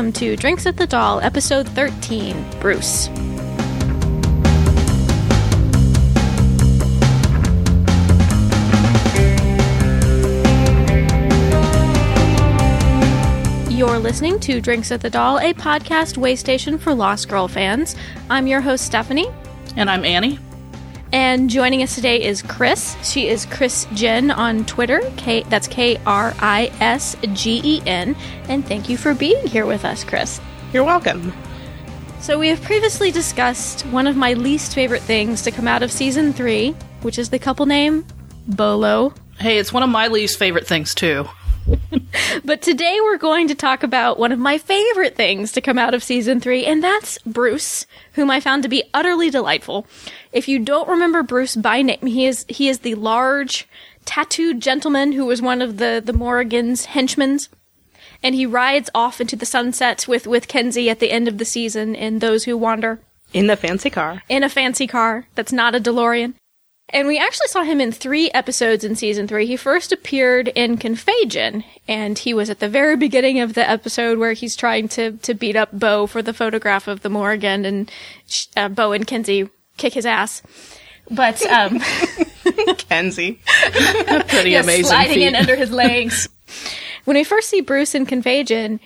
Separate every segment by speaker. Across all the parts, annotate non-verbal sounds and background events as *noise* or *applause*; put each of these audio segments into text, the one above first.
Speaker 1: welcome to Drinks at the Dal, episode 13 Bruce. You're listening to Drinks at the Dal, a podcast waystation for Lost Girl fans. I'm your host, Stephanie.
Speaker 2: And I'm Annie.
Speaker 1: And joining us today is Kris. She is Krisgen on Twitter. K that's K R I S G E N. And thank you for being here with us, Kris.
Speaker 3: You're welcome.
Speaker 1: So we have previously discussed one of my least favorite things to come out of season three, which is the couple name Bolo.
Speaker 2: Hey, it's one of my least favorite things too. *laughs*
Speaker 1: But today we're going to talk about one of my favorite things to come out of season three, and that's Bruce, whom I found to be utterly delightful. If you don't remember Bruce by name, he is he is the large, tattooed gentleman who was one of the the Morrigan's henchmen, and he rides off into the sunset with with Kenzie at the end of the season in Those Who Wander
Speaker 3: In the fancy car.
Speaker 1: in a fancy car that's not a DeLorean. And we actually saw him in three episodes in season three. He first appeared in Confaegion, and he was at the very beginning of the episode where he's trying to, to beat up Bo for the photograph of the Morrigan, and uh, Bo and Kenzie kick his ass. But um, *laughs*
Speaker 3: Kenzie.
Speaker 2: Pretty
Speaker 1: yeah,
Speaker 2: amazing.
Speaker 1: sliding
Speaker 2: feat.
Speaker 1: in under his legs. *laughs* when we first see Bruce in Confaegion,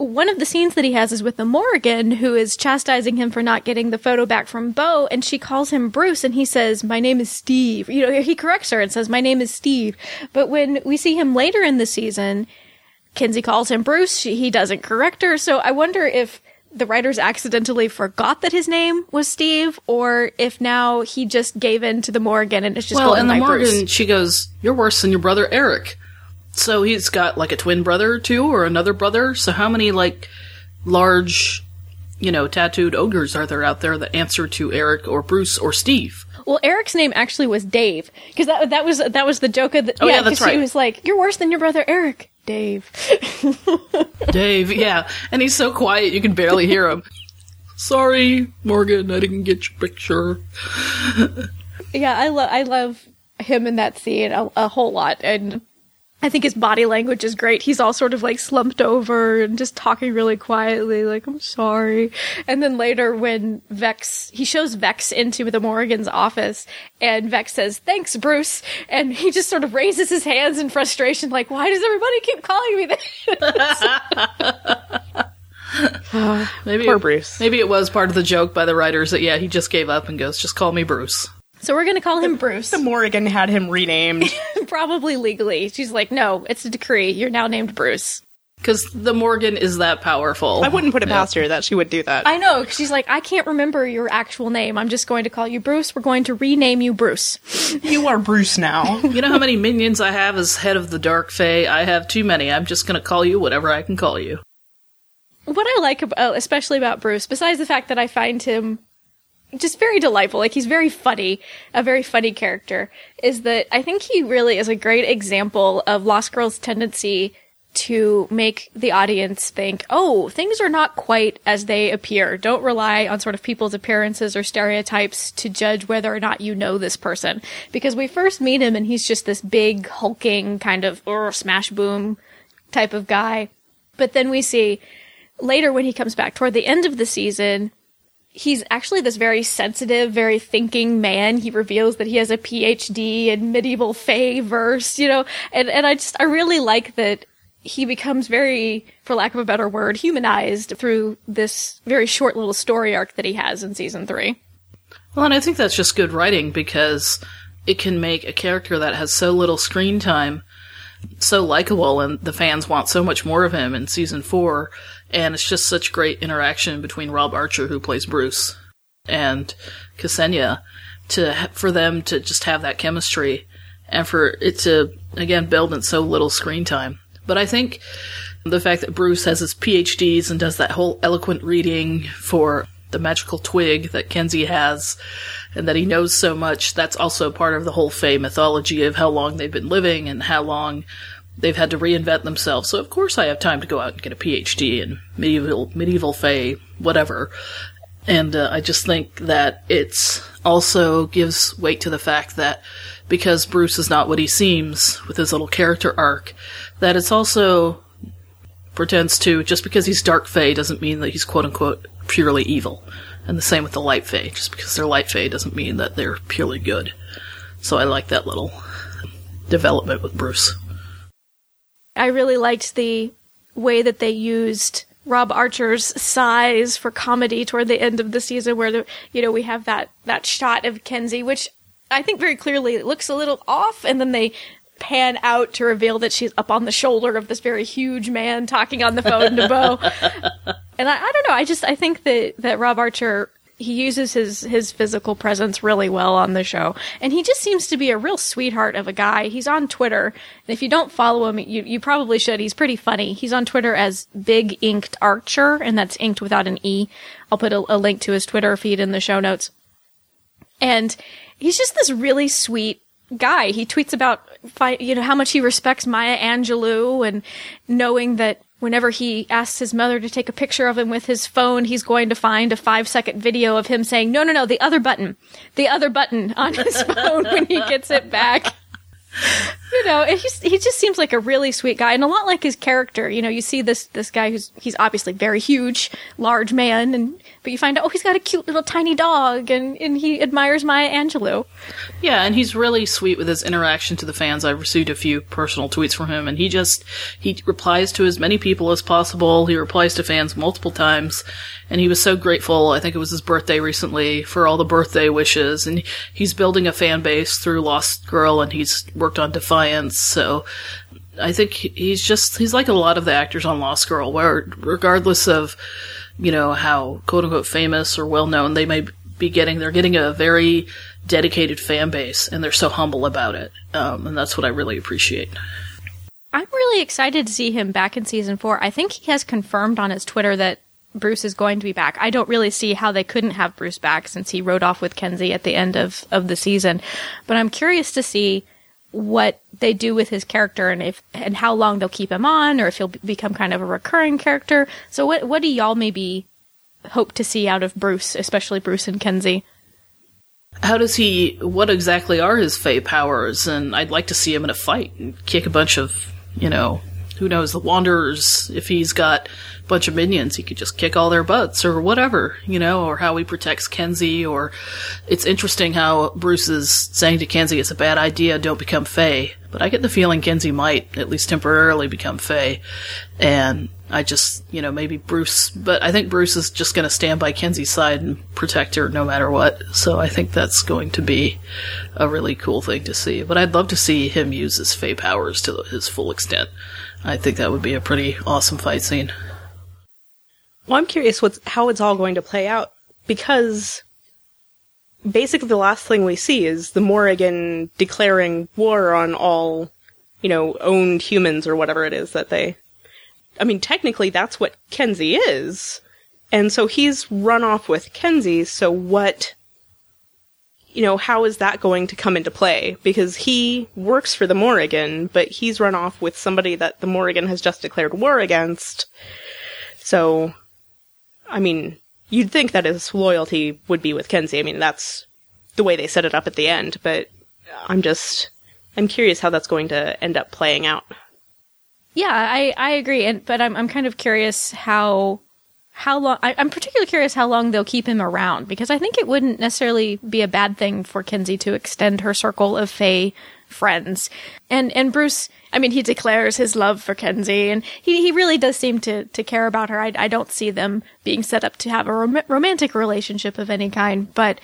Speaker 1: one of the scenes that he has is with the Morrigan, who is chastising him for not getting the photo back from Bo, and she calls him Bruce, and he says, "My name is Steve." You know, he corrects her and says, "My name is Steve." But when we see him later in the season, Kenzie calls him Bruce. She, he doesn't correct her, so I wonder if the writers accidentally forgot that his name was Steve, or if now he just gave in to the Morrigan and it's just
Speaker 2: well, and the Morrigan,
Speaker 1: Bruce.
Speaker 2: she goes, "You're worse than your brother Eric." So he's got like a twin brother too, or another brother. So how many like large, you know, tattooed ogres are there out there that answer to Eric or Bruce or Steve?
Speaker 1: Well, Eric's name actually was Dave because that that was that was the joke of the.
Speaker 2: Oh, yeah, that's
Speaker 1: 'cause She
Speaker 2: right.
Speaker 1: was like, "You're worse than your brother Eric, Dave." *laughs*
Speaker 2: Dave, yeah, and he's so quiet you can barely hear him. Sorry, Morrigan, I didn't get your picture. *laughs*
Speaker 1: yeah, I love I love him in that scene a, a whole lot, and I think his body language is great. He's all sort of like slumped over and just talking really quietly, like "I'm sorry." And then later, when Vex he shows Vex into the Morrigan's office, and Vex says, "Thanks, Bruce," and he just sort of raises his hands in frustration, like, "Why does everybody keep calling me this?" *laughs*
Speaker 2: Maybe
Speaker 3: Poor
Speaker 2: it-
Speaker 3: Bruce.
Speaker 2: Maybe it was part of the joke by the writers that yeah, he just gave up and goes, "Just call me Bruce."
Speaker 1: So we're gonna call him Bruce.
Speaker 3: The Morrigan had him renamed. *laughs*
Speaker 1: Probably legally. She's like, no, it's a decree. You're now named Bruce.
Speaker 2: Because the Morrigan is that powerful.
Speaker 3: I wouldn't put it
Speaker 2: Yeah.
Speaker 3: past her that she would do that.
Speaker 1: I know. 'cause She's like, I can't remember your actual name. I'm just going to call you Bruce. We're going to rename you Bruce. *laughs*
Speaker 3: you are Bruce now. *laughs*
Speaker 2: You know how many minions I have as head of the Dark Fae? I have too many. I'm just gonna call you whatever I can call you.
Speaker 1: What I like, about, especially about Bruce, besides the fact that I find him just very delightful, like he's very funny, a very funny character, is that I think he really is a great example of Lost Girl's tendency to make the audience think, oh, things are not quite as they appear. Don't rely on sort of people's appearances or stereotypes to judge whether or not you know this person. Because we first meet him and he's just this big, hulking, kind of smash boom type of guy. But then we see later when he comes back toward the end of the season, he's actually this very sensitive, very thinking man. He reveals that he has a PhD in medieval Fae verse, you know, and, and I just, I really like that he becomes very, for lack of a better word, humanized through this very short little story arc that he has in season three.
Speaker 2: Well, and I think that's just good writing because it can make a character that has so little screen time so likable, and the fans want so much more of him in season four. And it's just such great interaction between Rob Archer, who plays Bruce, and Ksenia, to for them to just have that chemistry, and for it to again build in so little screen time. But I think the fact that Bruce has his PhDs and does that whole eloquent reading for the magical twig that Kenzie has, and that he knows so much, that's also part of the whole Fae mythology of how long they've been living and how long they've had to reinvent themselves. So of course I have time to go out and get a PhD in medieval medieval Fae, whatever. And uh, I just think that it's also gives weight to the fact that because Bruce is not what he seems with his little character arc, that it's also pretends to, just because he's dark fae doesn't mean that he's quote unquote purely evil. And the same with the light fae. Just because they're light fae doesn't mean that they're purely good. So I like that little development with Bruce.
Speaker 1: I really liked the way that they used Rob Archer's size for comedy toward the end of the season, where the, you know we have that that shot of Kenzie, which I think very clearly looks a little off, and then they pan out to reveal that she's up on the shoulder of this very huge man talking on the phone to Bo. *laughs* and I, I don't know, I just I think that that Rob Archer he uses his his physical presence really well on the show. And he just seems to be a real sweetheart of a guy. He's on twitter. And if you don't follow him you, you probably should. He's pretty funny. He's on twitter as big inked archer and that's inked without an e. I'll put a, a link to his twitter feed in the show notes. And he's just this really sweet guy. He tweets about you know how much he respects maya angelou and knowing that whenever he asks his mother to take a picture of him with his phone, he's going to find a five second video of him saying, no, no, no, the other button, the other button on his *laughs* phone when he gets it back. You know, he's, he just seems like a really sweet guy and a lot like his character. You know, you see this, this guy who's, he's obviously very huge, large man, and, but you find out, oh, he's got a cute little tiny dog and, and he admires Maya Angelou.
Speaker 2: Yeah, and he's really sweet with his interaction to the fans. I've received a few personal tweets from him, and he just he replies to as many people as possible. He replies to fans multiple times, and he was so grateful. I think it was his birthday recently for all the birthday wishes, and he's building a fan base through Lost Girl, and he's worked on So I think he's just he's like a lot of the actors on Lost Girl, where regardless of you know how quote unquote famous or well known they may be getting, they're getting a very dedicated fan base, and they're so humble about it, um, and that's what I really appreciate.
Speaker 1: I'm really excited to see him back in season four. I think he has confirmed on his Twitter that Bruce is going to be back. I don't really see how they couldn't have Bruce back since he rode off with Kenzie at the end of, of the season. But I'm curious to see what they do with his character and if and how long they'll keep him on or if he'll become kind of a recurring character. So what what do y'all maybe hope to see out of Bruce, especially Bruce and Kenzie?
Speaker 2: How does he? What exactly are his Fae powers? And I'd like to see him in a fight and kick a bunch of, you know, who knows, the Wanderers. If he's got a bunch of minions, he could just kick all their butts or whatever, you know, or how he protects Kenzie. Or it's interesting how Bruce is saying to Kenzie, "It's a bad idea. Don't become Fae." But I get the feeling Kenzie might at least temporarily become Fae, and I just, you know, maybe Bruce, but I think Bruce is just going to stand by Kenzie's side and protect her no matter what. So I think that's going to be a really cool thing to see. But I'd love to see him use his Fae powers to his full extent. I think that would be a pretty awesome fight scene.
Speaker 3: Well, I'm curious what's how it's all going to play out because basically the last thing we see is the Morrigan declaring war on all, you know, owned humans or whatever it is that they. I mean, technically that's what Kenzie is. And so he's run off with Kenzie, so what you know, how is that going to come into play? Because he works for the Morrigan, but he's run off with somebody that the Morrigan has just declared war against. So, I mean, you'd think that his loyalty would be with Kenzie. I mean, that's the way they set it up at the end, but I'm just, I'm curious how that's going to end up playing out.
Speaker 1: Yeah, I, I agree, and but I'm I'm kind of curious how how long I, am particularly curious how long they'll keep him around because I think it wouldn't necessarily be a bad thing for Kenzie to extend her circle of Fae friends. And and Bruce, I mean, he declares his love for Kenzie, and he he really does seem to to care about her. I I don't see them being set up to have a rom- romantic relationship of any kind, but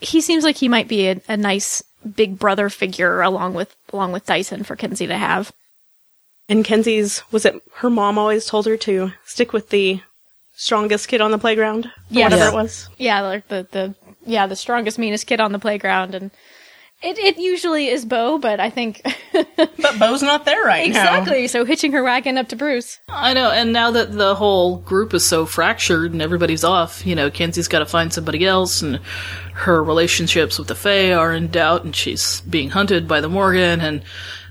Speaker 1: he seems like he might be a, a nice big brother figure along with along with Dyson for Kenzie to have.
Speaker 3: And Kenzie's was it her mom always told her to stick with the strongest kid on the playground? Or
Speaker 1: Yes.
Speaker 3: Whatever
Speaker 2: Yeah.
Speaker 3: it was.
Speaker 1: Yeah, like the the yeah the strongest meanest kid on the playground, and it it usually is Bo, but I think *laughs*
Speaker 3: But Bo's not there right now.
Speaker 1: exactly. So hitching her wagon up to Bruce.
Speaker 2: I know, and now that the whole group is so fractured and everybody's off, you know, Kenzie's got to find somebody else, and her relationships with the Fae are in doubt, and she's being hunted by the Morrigan, and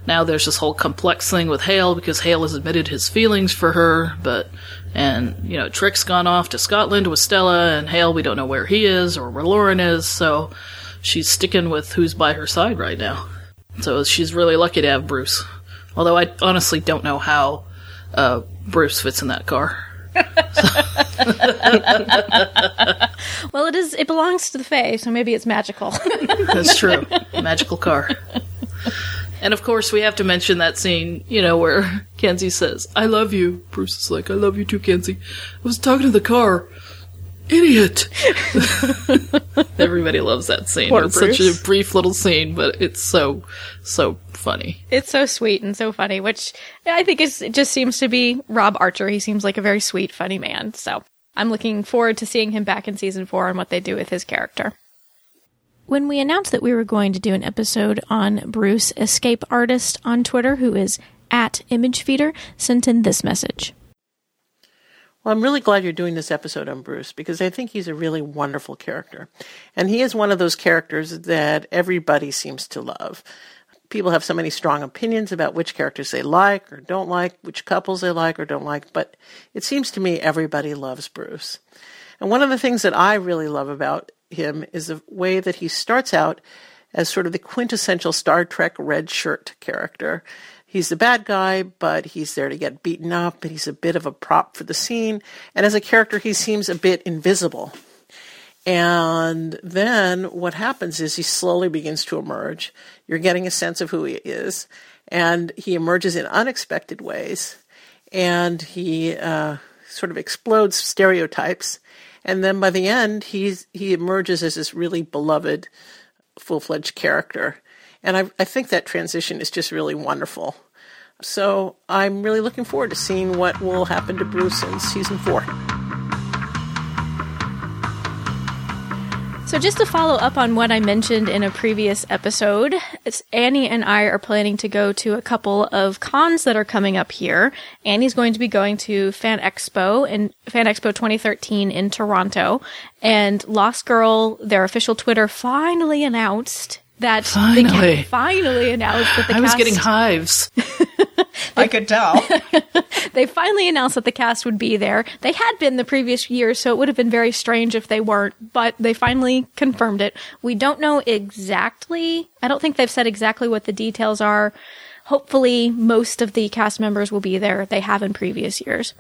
Speaker 2: now there's this whole complex thing with Hale because Hale has admitted his feelings for her, but and you know, Trick's gone off to Scotland with Stella, and Hale we don't know where he is or where Lauren is, so she's sticking with who's by her side right now. So she's really lucky to have Bruce. Although I honestly don't know how uh, Bruce fits in that car. *laughs*
Speaker 1: Well, it is. It belongs to the Fae, so maybe it's magical.
Speaker 2: That's true. *laughs* Magical car. And of course, we have to mention that scene, you know, where *laughs* Kenzie says, I love you. Bruce is like, I love you too, Kenzie. I was talking to the car. Idiot. *laughs* Everybody loves that scene.
Speaker 3: Poor
Speaker 2: it's such a brief little scene, but it's so, so funny.
Speaker 1: it's so sweet and so funny, which I think is it just seems to be Rob Archer. He seems like a very sweet, funny man. So I'm looking forward to seeing him back in season four and what they do with his character. When we announced that we were going to do an episode on Bruce, escape artist on Twitter, who is at ImageFeeder, sent in this message.
Speaker 4: Well, I'm really glad you're doing this episode on Bruce because I think he's a really wonderful character. And he is one of those characters that everybody seems to love. People have so many strong opinions about which characters they like or don't like, which couples they like or don't like, but it seems to me everybody loves Bruce. And one of the things that I really love about him is the way that he starts out as sort of the quintessential Star Trek red shirt character. He's the bad guy, but he's there to get beaten up, and he's a bit of a prop for the scene. And as a character, he seems a bit invisible. And then what happens is he slowly begins to emerge. You're getting a sense of who he is, and he emerges in unexpected ways, and he uh, sort of explodes stereotypes. And then by the end, he's he emerges as this really beloved, full fledged character. And I, I think that transition is just really wonderful. So I'm really looking forward to seeing what will happen to Bruce in season four.
Speaker 1: So, just to follow up on what I mentioned in a previous episode, Annie and I are planning to go to a couple of cons that are coming up here. Annie's going to be going to Fan Expo and Fan Expo 2013 in Toronto, and Lost Girl, their official Twitter, finally announced that the ca-
Speaker 2: Finally.
Speaker 1: finally announced that the cast.
Speaker 2: I was getting hives. *laughs*
Speaker 3: I could tell. *laughs*
Speaker 1: they finally announced that the cast would be there. They had been the previous year, so it would have been very strange if they weren't, but they finally confirmed it. We don't know exactly, I don't think they've said exactly what the details are. Hopefully, most of the cast members will be there. They have in previous years.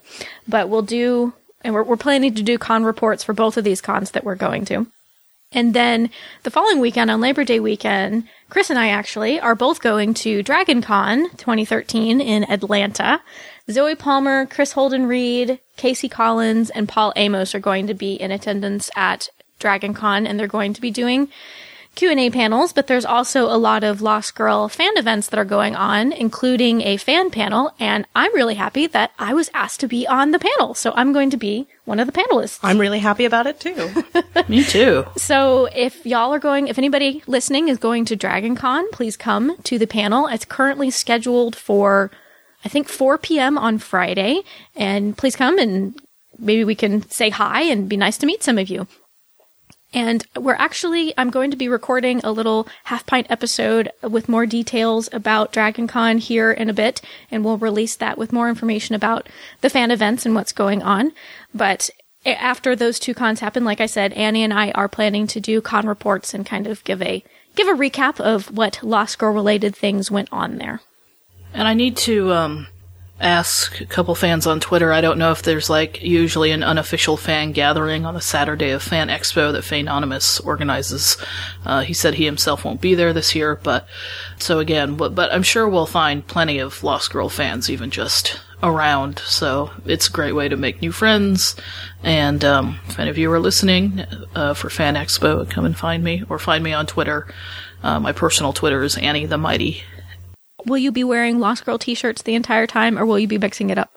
Speaker 1: But we'll do, and we're, we're planning to do con reports for both of these cons that we're going to. And then the following weekend, on Labor Day weekend, Kris and I actually are both going to Dragon Con 2013 in Atlanta. Zoie Palmer, Chris Holden Reed, K.C. Collins, and Paul Amos are going to be in attendance at Dragon Con, and they're going to be doing Q&A panels, but there's also a lot of Lost Girl fan events that are going on, including a fan panel, and I'm really happy that I was asked to be on the panel, so I'm going to be one of the panelists.
Speaker 3: I'm really happy about it too. *laughs*
Speaker 2: Me too.
Speaker 1: So if y'all are going, if anybody listening is going to Dragon Con, please come to the panel. It's currently scheduled for, I think, 4 p.m. on Friday. And please come and maybe we can say hi and be nice to meet some of you. And we're actually, I'm going to be recording a little half pint episode with more details about Dragon Con here in a bit, and we'll release that with more information about the fan events and what's going on. But after those two cons happen, like I said, Annie and I are planning to do con reports and kind of give a give a recap of what Lost Girl related things went on there.
Speaker 2: And I need to um, ask a couple fans on Twitter. I don't know if there's like usually an unofficial fan gathering on the Saturday of Fan Expo that Fanonymous organizes. Uh, he said he himself won't be there this year, but so again, but, but I'm sure we'll find plenty of Lost Girl fans even just around. So it's a great way to make new friends. And um, if any of you are listening uh, for Fan Expo, come and find me or find me on Twitter. Uh, my personal Twitter is Annie the Mighty.
Speaker 1: Will you be wearing Lost Girl t-shirts the entire time, or will you be mixing it up?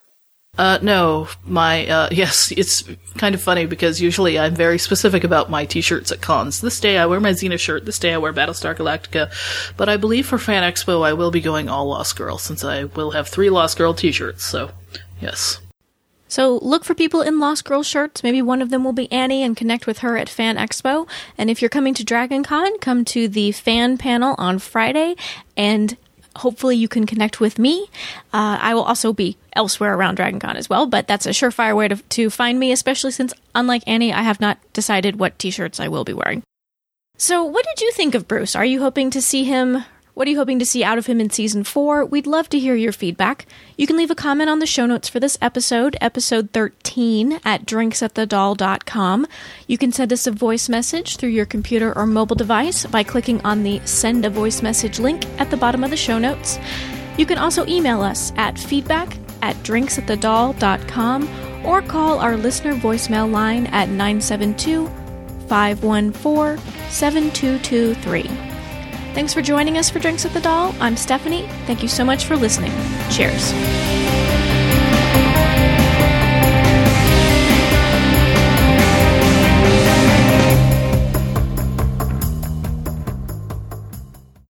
Speaker 2: Uh, no, my, uh, *laughs* yes, it's kind of funny because usually I'm very specific about my t-shirts at cons. This day I wear my Xena shirt, this day I wear Battlestar Galactica, but I believe for Fan Expo I will be going all Lost Girl since I will have three Lost Girl t-shirts, so, yes.
Speaker 1: So look for people in Lost Girl shirts. Maybe one of them will be Annie and connect with her at Fan Expo. And if you're coming to Dragon Con, come to the fan panel on Friday and hopefully you can connect with me. Uh, I will also be elsewhere around Dragon Con as well, but that's a surefire way to, to find me, especially since, unlike Annie, I have not decided what t-shirts I will be wearing. So what did you think of Bruce? Are you hoping to see him What are you hoping to see out of him in season four? We'd love to hear your feedback. You can leave a comment on the show notes for this episode, episode 13, at drinksatthedal.com. You can send us a voice message through your computer or mobile device by clicking on the Send a Voice Message link at the bottom of the show notes. You can also email us at feedback at drinksatthedal.com or call our listener voicemail line at 972 514 7223. Thanks for joining us for Drinks at the Dal. I'm Stephanie. Thank you so much for listening. Cheers.